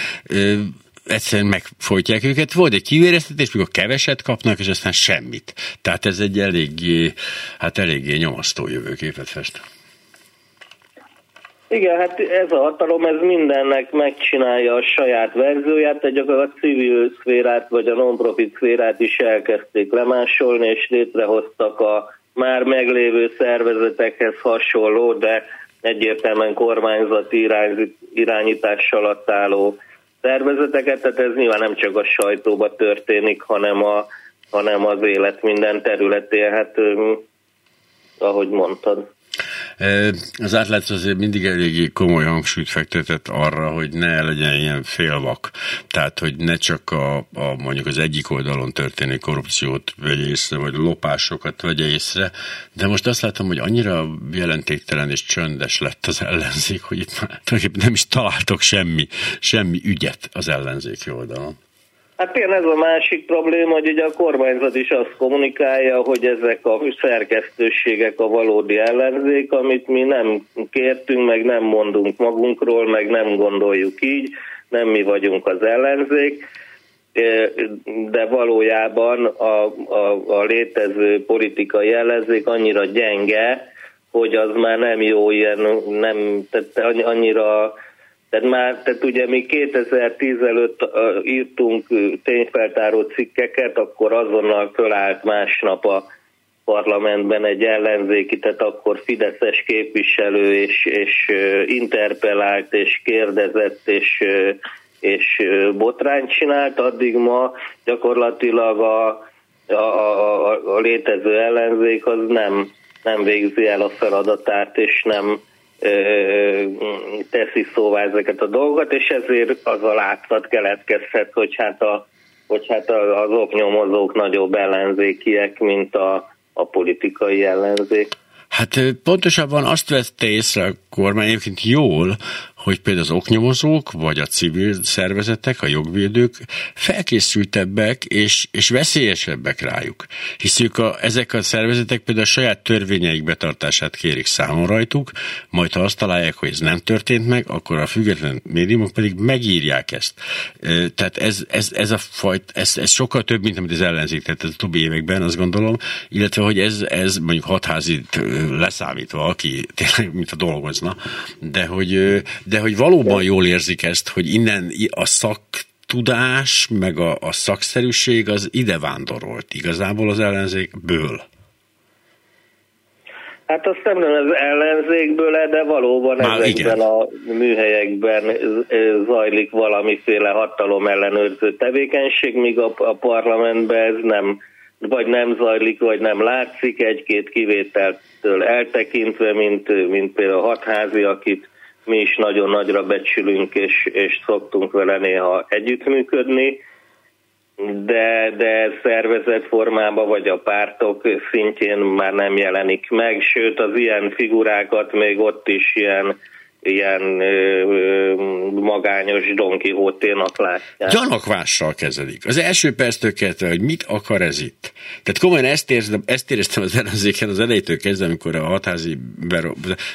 egyszerűen megfojtják őket. Volt egy kivéreztetés, mikor keveset kapnak, és aztán semmit. Tehát ez egy eléggé, hát eléggé nyomasztó jövőképet fest. Igen, hát ez a hatalom, ez mindennek megcsinálja a saját verzióját, tehát gyakorlatilag a civil szférát vagy a non-profit szférát is elkezdték lemásolni, és létrehoztak a már meglévő szervezetekhez hasonló, de egyértelműen kormányzati irányítás alatt álló szervezeteket, tehát ez nyilván nem csak a sajtóba történik, hanem, a, hanem az élet minden területén, hát ahogy mondtad. Az átlátszó azért mindig eléggé komoly hangsúlyt fektetett arra, hogy ne legyen ilyen félvak. Tehát, hogy ne csak a, a mondjuk az egyik oldalon történő korrupciót vegye észre, vagy lopásokat vegye észre, de most azt látom, hogy annyira jelentéktelen és csöndes lett az ellenzék, hogy itt már nem is találtok semmi, semmi ügyet az ellenzéki oldalon. Hát igen, ez a másik probléma, hogy ugye a kormányzat is azt kommunikálja, hogy ezek a szerkesztőségek a valódi ellenzék, amit mi nem kértünk, meg nem mondunk magunkról, meg nem gondoljuk így, nem mi vagyunk az ellenzék, de valójában a, a, a létező politikai ellenzék annyira gyenge, hogy az már nem jó ilyen, nem, tehát annyira tehát már, tehát ugye mi 2010 előtt írtunk tényfeltáró cikkeket, akkor azonnal fölállt másnap a parlamentben egy ellenzéki, tehát akkor Fideszes képviselő, és, és interpellált, és kérdezett, és, és botrányt csinált, addig ma gyakorlatilag a, a, a, a létező ellenzék az nem, nem végzi el a feladatát, és nem, teszi szóvá ezeket a dolgokat, és ezért az a látszat keletkezhet, hogy hát, a, hogy hát az oknyomozók nagyobb ellenzékiek, mint a, a politikai ellenzék. Hát pontosabban azt vette észre a kormány egyébként jól, hogy például az oknyomozók, vagy a civil szervezetek, a jogvédők felkészültebbek és, és veszélyesebbek rájuk. Hiszük a, ezek a szervezetek például a saját törvényeik betartását kérik számon rajtuk, majd ha azt találják, hogy ez nem történt meg, akkor a független médiumok pedig megírják ezt. Tehát ez, ez, ez a fajt, ez, ez sokkal több, mint amit az ellenzék tett az utóbbi években, azt gondolom, illetve hogy ez, ez mondjuk hatházit leszámítva, aki tényleg mint a dolgozna, de hogy, de hogy valóban jól érzik ezt, hogy innen a szak tudás, meg a, a szakszerűség az ide vándorolt igazából az ellenzékből. Hát azt nem az ellenzékből, de valóban Már ezekben igen. a műhelyekben zajlik valamiféle hatalom ellenőrző tevékenység, míg a, a parlamentben ez nem, vagy nem zajlik, vagy nem látszik, egy-két kivételtől eltekintve, mint, mint például a hatházi, akit mi is nagyon nagyra becsülünk, és, és szoktunk vele néha együttműködni, de, de szervezett formában vagy a pártok szintjén már nem jelenik meg, sőt az ilyen figurákat még ott is ilyen ilyen ö, ö, magányos Don Quixote-nak látják. Gyanakvással kezelik. Az első perctől kezdve, hogy mit akar ez itt. Tehát komolyan ezt éreztem, ezt éreztem az ellenzéken az elejétől kezdve, amikor a hatházi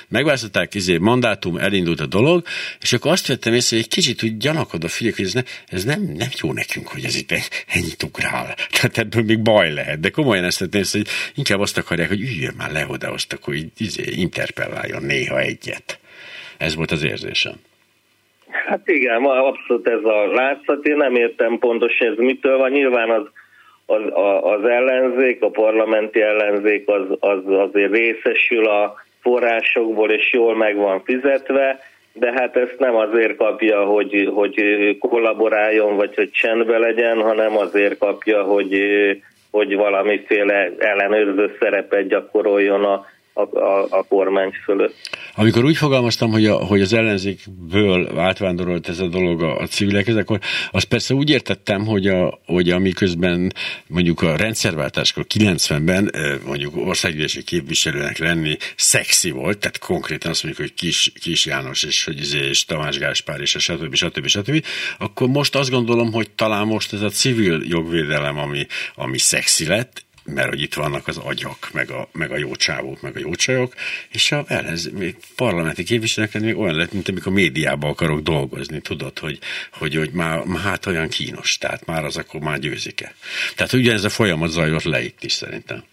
megválasztották, izé, mandátum, elindult a dolog, és akkor azt vettem észre, hogy egy kicsit úgy gyanakodva figyelj, hogy ez, ne, ez nem, nem jó nekünk, hogy ez itt ennyit ugrál. Tehát ebből még baj lehet. De komolyan ezt vettem észre, hogy inkább azt akarják, hogy üljön már le oda, azt akkor izé, interpelláljon néha egyet. Ez volt az érzésem. Hát igen, abszolút ez a látszat. Én nem értem pontosan ez mitől van. Nyilván az, az, az ellenzék, a parlamenti ellenzék az, az azért részesül a forrásokból, és jól meg van fizetve, de hát ezt nem azért kapja, hogy, hogy kollaboráljon, vagy hogy csendbe legyen, hanem azért kapja, hogy, hogy valamiféle ellenőrző szerepet gyakoroljon a a, a, a kormány fölött. Amikor úgy fogalmaztam, hogy, a, hogy az ellenzékből átvándorolt ez a dolog a, a civilekhez, akkor azt persze úgy értettem, hogy, a, hogy amiközben mondjuk a rendszerváltáskor 90-ben mondjuk országgyűlési képviselőnek lenni szexi volt, tehát konkrétan azt mondjuk, hogy Kis, Kis János és, hogy izé, és Tamás Gáspár és a stb. stb. stb. akkor most azt gondolom, hogy talán most ez a civil jogvédelem, ami, ami szexi lett, mert hogy itt vannak az agyak, meg a, meg a jó csávók, meg a jó csajok, és a ellenz, még parlamenti képviselőnek még olyan lett, mint amikor médiában akarok dolgozni, tudod, hogy, hogy, hogy már, már hát olyan kínos, tehát már az akkor már győzik-e. Tehát ugyanez a folyamat zajlott le itt is szerintem.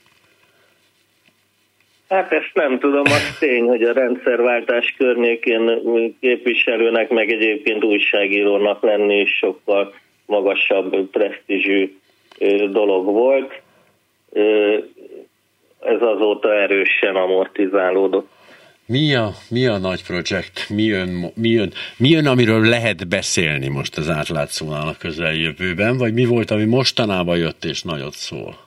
Hát ezt nem tudom, az tény, hogy a rendszerváltás környékén képviselőnek, meg egyébként újságírónak lenni is sokkal magasabb presztízsű dolog volt ez azóta erősen amortizálódott. Mi a, mi a nagy projekt? Mi jön, mi, jön, mi jön, amiről lehet beszélni most az átlátszónál a közeljövőben, vagy mi volt, ami mostanában jött és nagyot szól?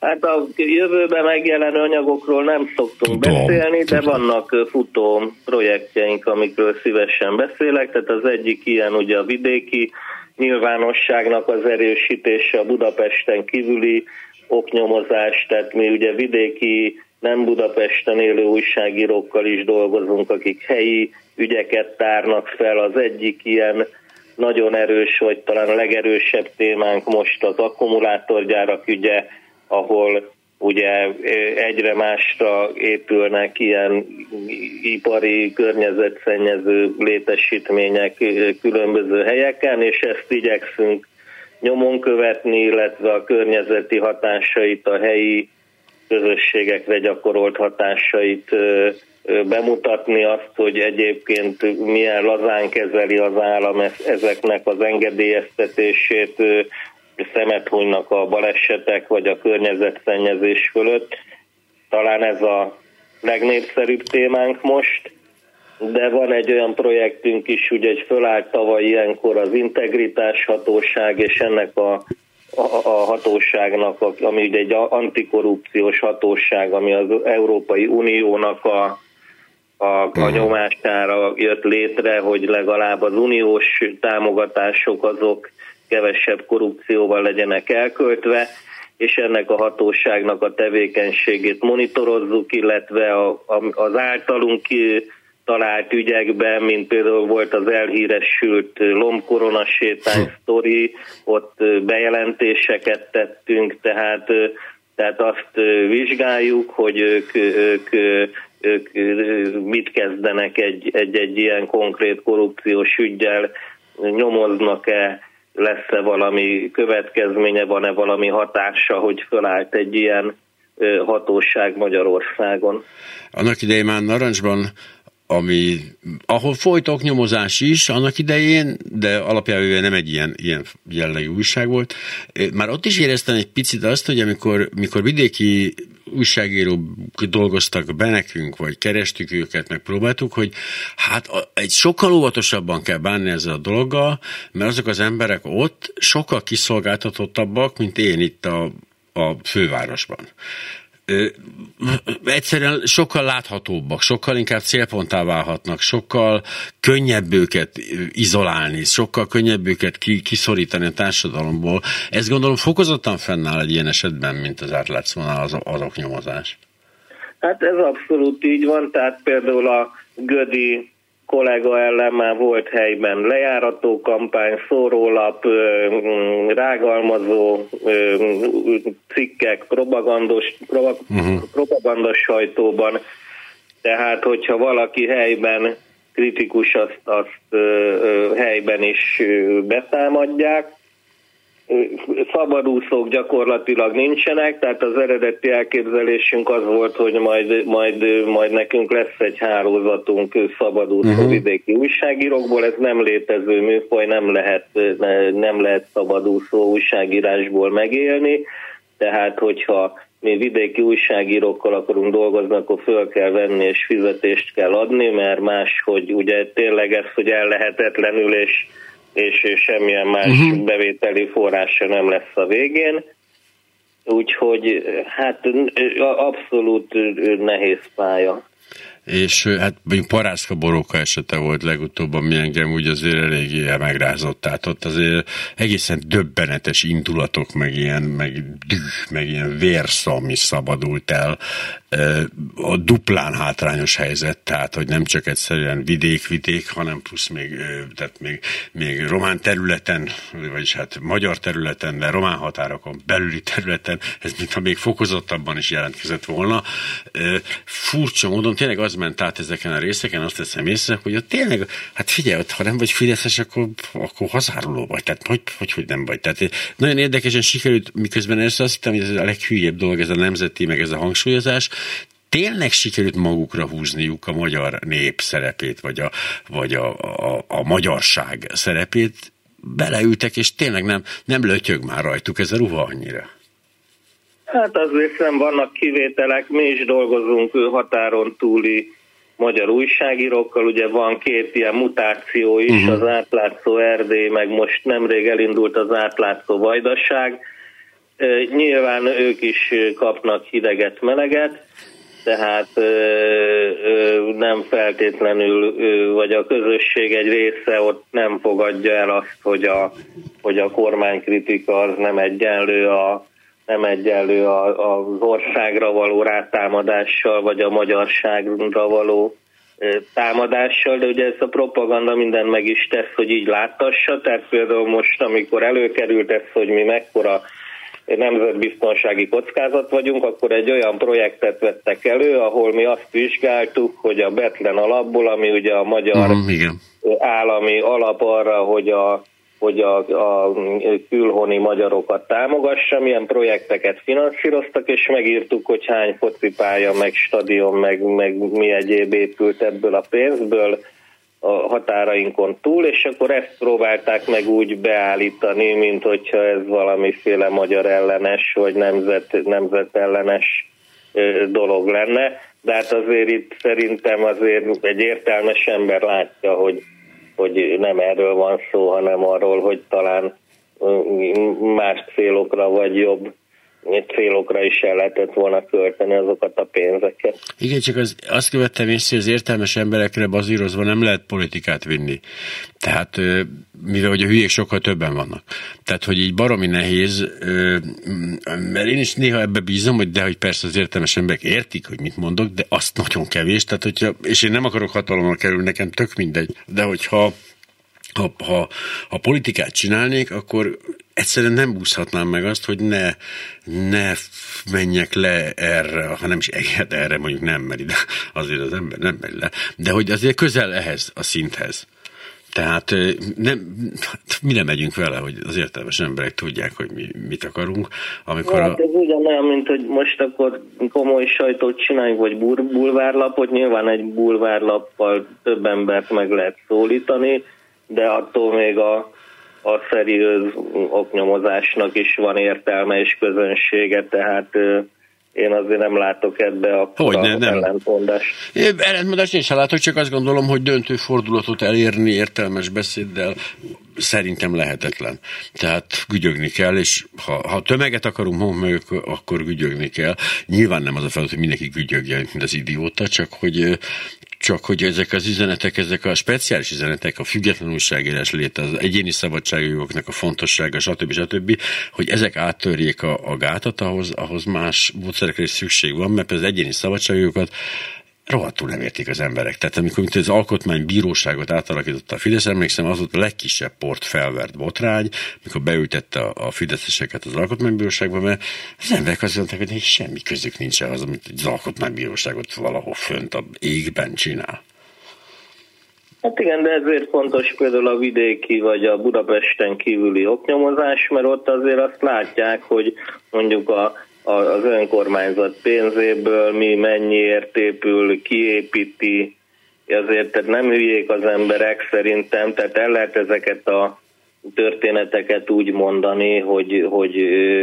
Hát a jövőben megjelenő anyagokról nem szoktunk tudom, beszélni, tudom. de vannak futó projektjeink, amikről szívesen beszélek. Tehát az egyik ilyen ugye a vidéki nyilvánosságnak az erősítése a Budapesten kívüli oknyomozás, tehát mi ugye vidéki, nem Budapesten élő újságírókkal is dolgozunk, akik helyi ügyeket tárnak fel. Az egyik ilyen nagyon erős, vagy talán a legerősebb témánk most az akkumulátorgyárak ügye, ahol ugye egyre másra épülnek ilyen ipari, környezetszennyező létesítmények különböző helyeken, és ezt igyekszünk nyomon követni, illetve a környezeti hatásait, a helyi közösségekre gyakorolt hatásait bemutatni azt, hogy egyébként milyen lazán kezeli az állam ezeknek az engedélyeztetését, szemet hunynak a balesetek vagy a környezetszennyezés fölött. Talán ez a legnépszerűbb témánk most, de van egy olyan projektünk is, ugye egy fölállt tavaly ilyenkor az integritás hatóság, és ennek a, a, a hatóságnak, ami ugye egy antikorrupciós hatóság, ami az Európai Uniónak a, a, a nyomására jött létre, hogy legalább az uniós támogatások azok kevesebb korrupcióval legyenek elköltve, és ennek a hatóságnak a tevékenységét monitorozzuk, illetve a, a, az általunk talált ügyekben, mint például volt az elhíresült lombkorona sétány hm. sztori, ott bejelentéseket tettünk, tehát, tehát azt vizsgáljuk, hogy ők, ők, ők mit kezdenek egy, egy, egy ilyen konkrét korrupciós ügyel, nyomoznak-e, lesz-e valami következménye, van-e valami hatása, hogy fölállt egy ilyen hatóság Magyarországon. Annak idején már Narancsban ami, ahol folytak nyomozás is annak idején, de alapjában nem egy ilyen, ilyen jellegű újság volt. Már ott is éreztem egy picit azt, hogy amikor mikor vidéki újságírók dolgoztak be nekünk, vagy kerestük őket, meg próbáltuk, hogy hát egy sokkal óvatosabban kell bánni ezzel a dologgal, mert azok az emberek ott sokkal kiszolgáltatottabbak, mint én itt a, a fővárosban egyszerűen sokkal láthatóbbak, sokkal inkább célponttá válhatnak, sokkal könnyebb őket izolálni, sokkal könnyebb őket kiszorítani a társadalomból. Ez gondolom fokozottan fennáll egy ilyen esetben, mint az átlátszónál az, az oknyomozás. Hát ez abszolút így van, tehát például a Gödi kollega ellen már volt helyben lejárató kampány, szórólap, rágalmazó cikkek, propagandos, uh-huh. propagandos sajtóban. Tehát, hogyha valaki helyben kritikus, azt, azt helyben is betámadják szabadúszók gyakorlatilag nincsenek, tehát az eredeti elképzelésünk az volt, hogy majd, majd, majd nekünk lesz egy hálózatunk szabadúszó uh-huh. vidéki újságírókból, ez nem létező műfaj, nem lehet, nem lehet szabadúszó újságírásból megélni, tehát hogyha mi vidéki újságírókkal akarunk dolgozni, akkor föl kell venni és fizetést kell adni, mert más, hogy ugye tényleg ez, hogy ellehetetlenül és és semmilyen más uh-huh. bevételi forrása nem lesz a végén. Úgyhogy hát abszolút nehéz pálya és hát mondjuk Parászka Boróka esete volt legutóbb, ami engem úgy azért eléggé megrázott. Tehát ott azért egészen döbbenetes indulatok, meg ilyen, meg düh, meg ilyen vérszam is szabadult el. A duplán hátrányos helyzet, tehát, hogy nem csak egyszerűen vidék-vidék, hanem plusz még, tehát még, még román területen, vagyis hát magyar területen, de román határokon belüli területen, ez mintha még fokozottabban is jelentkezett volna. Furcsa módon tényleg az ment át ezeken a részeken, azt teszem észre, hogy ott tényleg, hát figyelj, ott, ha nem vagy fideszes, akkor, akkor hazáruló vagy. Tehát hogy, hogy, hogy nem vagy. Tehát nagyon érdekesen sikerült, miközben ezt azt hittem, hogy ez a leghülyebb dolog, ez a nemzeti, meg ez a hangsúlyozás, tényleg sikerült magukra húzniuk a magyar nép szerepét, vagy a, vagy a, a, a magyarság szerepét, beleültek, és tényleg nem, nem lötyög már rajtuk ez a ruha annyira. Hát azért nem vannak kivételek, mi is dolgozunk határon túli magyar újságírókkal, ugye van két ilyen mutáció is, uh-huh. az átlátszó Erdély, meg most nemrég elindult az átlátszó Vajdaság. Nyilván ők is kapnak hideget, meleget, tehát nem feltétlenül, vagy a közösség egy része ott nem fogadja el azt, hogy a, hogy a kormánykritika az nem egyenlő a nem egyenlő az országra való rátámadással, vagy a magyarságra való támadással, de ugye ez a propaganda minden meg is tesz, hogy így láttassa, tehát például most, amikor előkerült ez, hogy mi mekkora nemzetbiztonsági kockázat vagyunk, akkor egy olyan projektet vettek elő, ahol mi azt vizsgáltuk, hogy a Betlen alapból, ami ugye a magyar uh-huh, állami alap arra, hogy a hogy a, a külhoni magyarokat támogassa, milyen projekteket finanszíroztak, és megírtuk, hogy hány focipálya, meg stadion, meg, meg mi egyéb épült ebből a pénzből a határainkon túl, és akkor ezt próbálták meg úgy beállítani, mint hogyha ez valamiféle magyar ellenes, vagy nemzet, nemzet ellenes dolog lenne. De hát azért itt szerintem azért egy értelmes ember látja, hogy hogy nem erről van szó, hanem arról, hogy talán más célokra vagy jobb célokra is el lehetett volna költeni azokat a pénzeket. Igen, csak az, azt követtem észre, hogy az értelmes emberekre bazírozva nem lehet politikát vinni. Tehát, mivel hogy a hülyék sokkal többen vannak. Tehát, hogy így baromi nehéz, mert én is néha ebbe bízom, hogy de hogy persze az értelmes emberek értik, hogy mit mondok, de azt nagyon kevés. Tehát, hogyha, és én nem akarok hatalomra kerülni, nekem tök mindegy. De hogyha ha, ha, ha politikát csinálnék, akkor egyszerűen nem úszhatnám meg azt, hogy ne, ne menjek le erre, ha nem is egyet erre, mondjuk nem meri, de azért az ember nem megy le, de hogy azért közel ehhez a szinthez. Tehát nem, mi nem megyünk vele, hogy az értelmes emberek tudják, hogy mi mit akarunk. Amikor hát ez ugyanolyan, mint hogy most akkor komoly sajtót csináljunk, vagy bulvárlapot. Nyilván egy bulvárlappal több embert meg lehet szólítani, de attól még a, a szeriőz oknyomozásnak is van értelme és közönsége, tehát én azért nem látok ebbe a hogy ne, nem. ellentmondást. Ellentmondást én sem látok, csak azt gondolom, hogy döntő fordulatot elérni értelmes beszéddel szerintem lehetetlen. Tehát gügyögni kell, és ha, ha tömeget akarunk meg, akkor gügyögni kell. Nyilván nem az a feladat, hogy mindenki gügyögje, mint az idióta, csak hogy csak hogy ezek az üzenetek, ezek a speciális üzenetek, a független újságírás léte, az egyéni szabadságjogoknak a fontossága, stb. stb., hogy ezek áttörjék a, a gátat, ahhoz, ahhoz más módszerekre is szükség van, mert az egyéni szabadságjogokat rohadtul nem értik az emberek. Tehát amikor mint az alkotmánybíróságot átalakította a Fidesz, emlékszem, az volt a legkisebb port felvert botrány, mikor beültette a, fideszeseket az alkotmánybíróságba, mert az emberek azt mondták, hogy semmi közük nincs az, amit az alkotmánybíróságot valahol fönt a égben csinál. Hát igen, de ezért fontos például a vidéki vagy a Budapesten kívüli oknyomozás, mert ott azért azt látják, hogy mondjuk a az önkormányzat pénzéből mi mennyiért épül, kiépíti, azért tehát nem hülyék az emberek szerintem, tehát el lehet ezeket a történeteket úgy mondani, hogy, hogy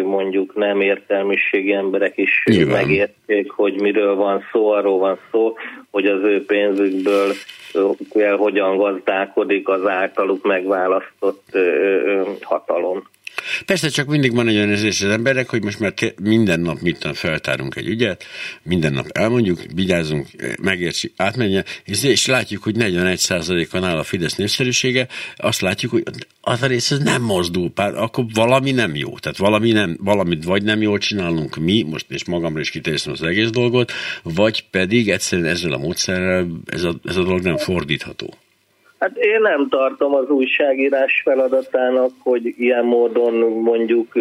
mondjuk nem értelmiségi emberek is Nyilván. megérték, hogy miről van szó, arról van szó, hogy az ő pénzükből hogyan gazdálkodik az általuk megválasztott hatalom. Persze csak mindig van egy olyan érzés az emberek, hogy most már minden nap mit feltárunk egy ügyet, minden nap elmondjuk, vigyázunk, megértsük, átmenjen, és, és látjuk, hogy 41%-on áll a Fidesz népszerűsége, azt látjuk, hogy az a rész ez nem mozdul, pár, akkor valami nem jó. Tehát valami nem, valamit vagy nem jól csinálunk mi, most és magamra is kiterjesztem az egész dolgot, vagy pedig egyszerűen ezzel a módszerrel ez a, ez a dolog nem fordítható. Hát én nem tartom az újságírás feladatának, hogy ilyen módon mondjuk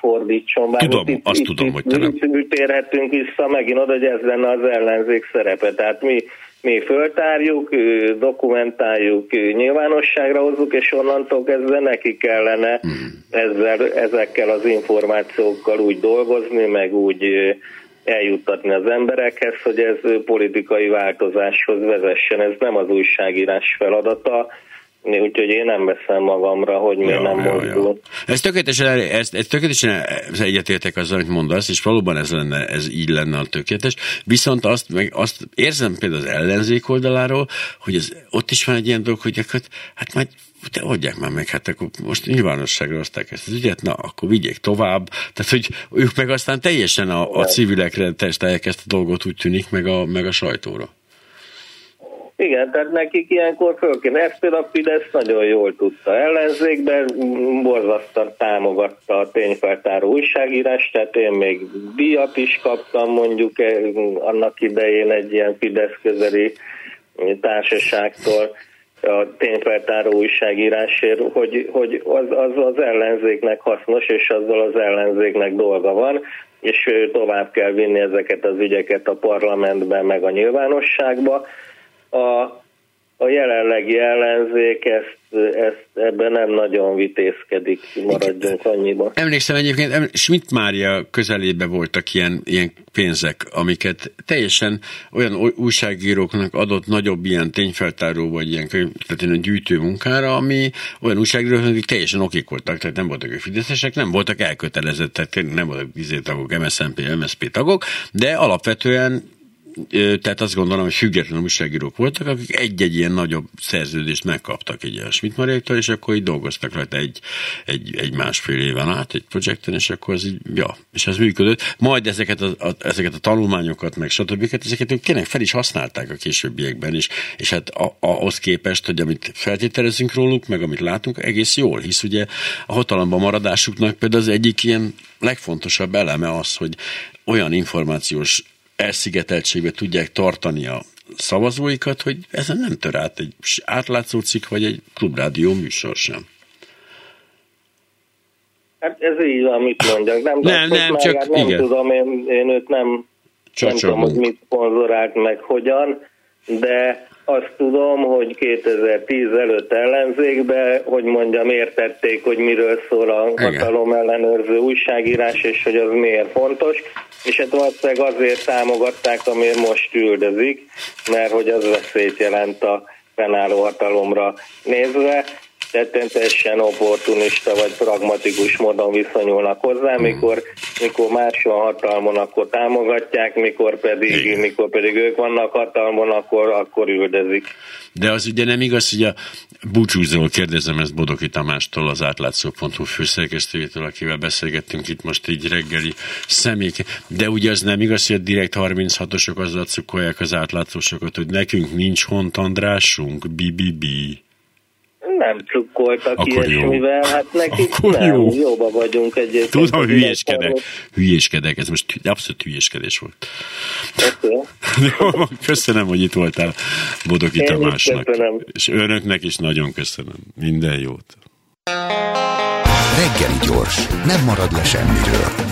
fordítson. Bár tudom, itt, azt itt, tudom, itt, hogy te nem. Térhetünk vissza megint oda, hogy ez lenne az ellenzék szerepe. Tehát mi, mi föltárjuk, dokumentáljuk, nyilvánosságra hozzuk, és onnantól kezdve neki kellene hmm. ezzel, ezekkel az információkkal úgy dolgozni, meg úgy eljuttatni az emberekhez, hogy ez politikai változáshoz vezessen. Ez nem az újságírás feladata, úgyhogy én nem veszem magamra, hogy mi ja, nem ja, mozdul. Ja. Ez tökéletesen, ez, ez tökéletesen egyetértek azzal, amit mondasz, és valóban ez, lenne, ez így lenne a tökéletes. Viszont azt, meg azt érzem például az ellenzék oldaláról, hogy ez, ott is van egy ilyen dolog, hogy hát, hát majd de adják már meg, hát akkor most nyilvánosságra hozták ezt az ügyet, na, akkor vigyék tovább. Tehát, hogy ők meg aztán teljesen a, a civilekre testálják ezt a dolgot, úgy tűnik, meg a, meg a sajtóra. Igen, tehát nekik ilyenkor föl kéne. Ezt például a Fidesz nagyon jól tudta ellenzékben, borzasztan támogatta a tényfeltáró újságírást, tehát én még díjat is kaptam mondjuk eh, annak idején egy ilyen Fidesz közeli társaságtól a tényfeltáró újságírásért, hogy, hogy az, az az ellenzéknek hasznos, és azzal az ellenzéknek dolga van, és tovább kell vinni ezeket az ügyeket a parlamentben, meg a nyilvánosságba. A, a jelenlegi ellenzék ezt, ezt ebben nem nagyon vitézkedik, maradjunk annyiba. Emlékszem egyébként, Schmidt Mária közelébe voltak ilyen, ilyen pénzek, amiket teljesen olyan újságíróknak adott nagyobb ilyen tényfeltáró, vagy ilyen, tehát ilyen gyűjtő munkára, ami olyan újságírók, akik teljesen okik voltak, tehát nem voltak fideszesek, nem voltak elkötelezettek, nem voltak tagok, MSZNP, MSZP tagok, de alapvetően tehát azt gondolom, hogy független újságírók voltak, akik egy-egy ilyen nagyobb szerződést megkaptak egy ilyen Schmidt Mariéktól, és akkor így dolgoztak rajta egy, egy, egy másfél éven át, egy projekten, és akkor az így, ja, és ez működött. Majd ezeket a, a, ezeket a tanulmányokat, meg stb. ezeket ők tényleg fel is használták a későbbiekben is, és hát a, ahhoz képest, hogy amit feltételezünk róluk, meg amit látunk, egész jól, hisz ugye a hatalomban maradásuknak például az egyik ilyen legfontosabb eleme az, hogy olyan információs elszigeteltségbe tudják tartani a szavazóikat, hogy ezen nem tör át egy átlátszó cikk, vagy egy klubrádió műsor sem. Hát ez így van, mit mondjak. Nem, nem, nem csak hát nem igen. tudom, én, én őt nem, nem tudom, hogy mit szponzorált meg hogyan, de azt tudom, hogy 2010 előtt ellenzékbe, hogy mondjam, értették, hogy miről szól a hatalom ellenőrző újságírás, és hogy az miért fontos, és hát valószínűleg azért támogatták, amiért most üldözik, mert hogy az veszélyt jelent a fennálló hatalomra nézve, teljesen opportunista vagy pragmatikus módon viszonyulnak hozzá, hmm. mikor, mikor más van hatalmon, akkor támogatják, mikor pedig, mikor pedig ők vannak hatalmon, akkor, akkor üldözik. De az ugye nem igaz, hogy a búcsúzóval kérdezem ezt Bodoki Tamástól, az átlátszó.hu főszerkesztőjétől, akivel beszélgettünk itt most így reggeli személy. De ugye az nem igaz, hogy a direkt 36-osok azzal cukolják az átlátszósokat, hogy nekünk nincs Andrásunk, BBB nem trukkoltak Akkor ilyesmivel, jó. hát nekik Akkor nem, jó. jóba vagyunk egyébként. Tudom, hülyéskedek, hülyéskedek, ez most abszolút hülyéskedés volt. Okay. köszönöm, hogy itt voltál Bodoki Én Tamásnak. köszönöm. És önöknek is nagyon köszönöm. Minden jót. Reggeli gyors, nem marad le semmiről.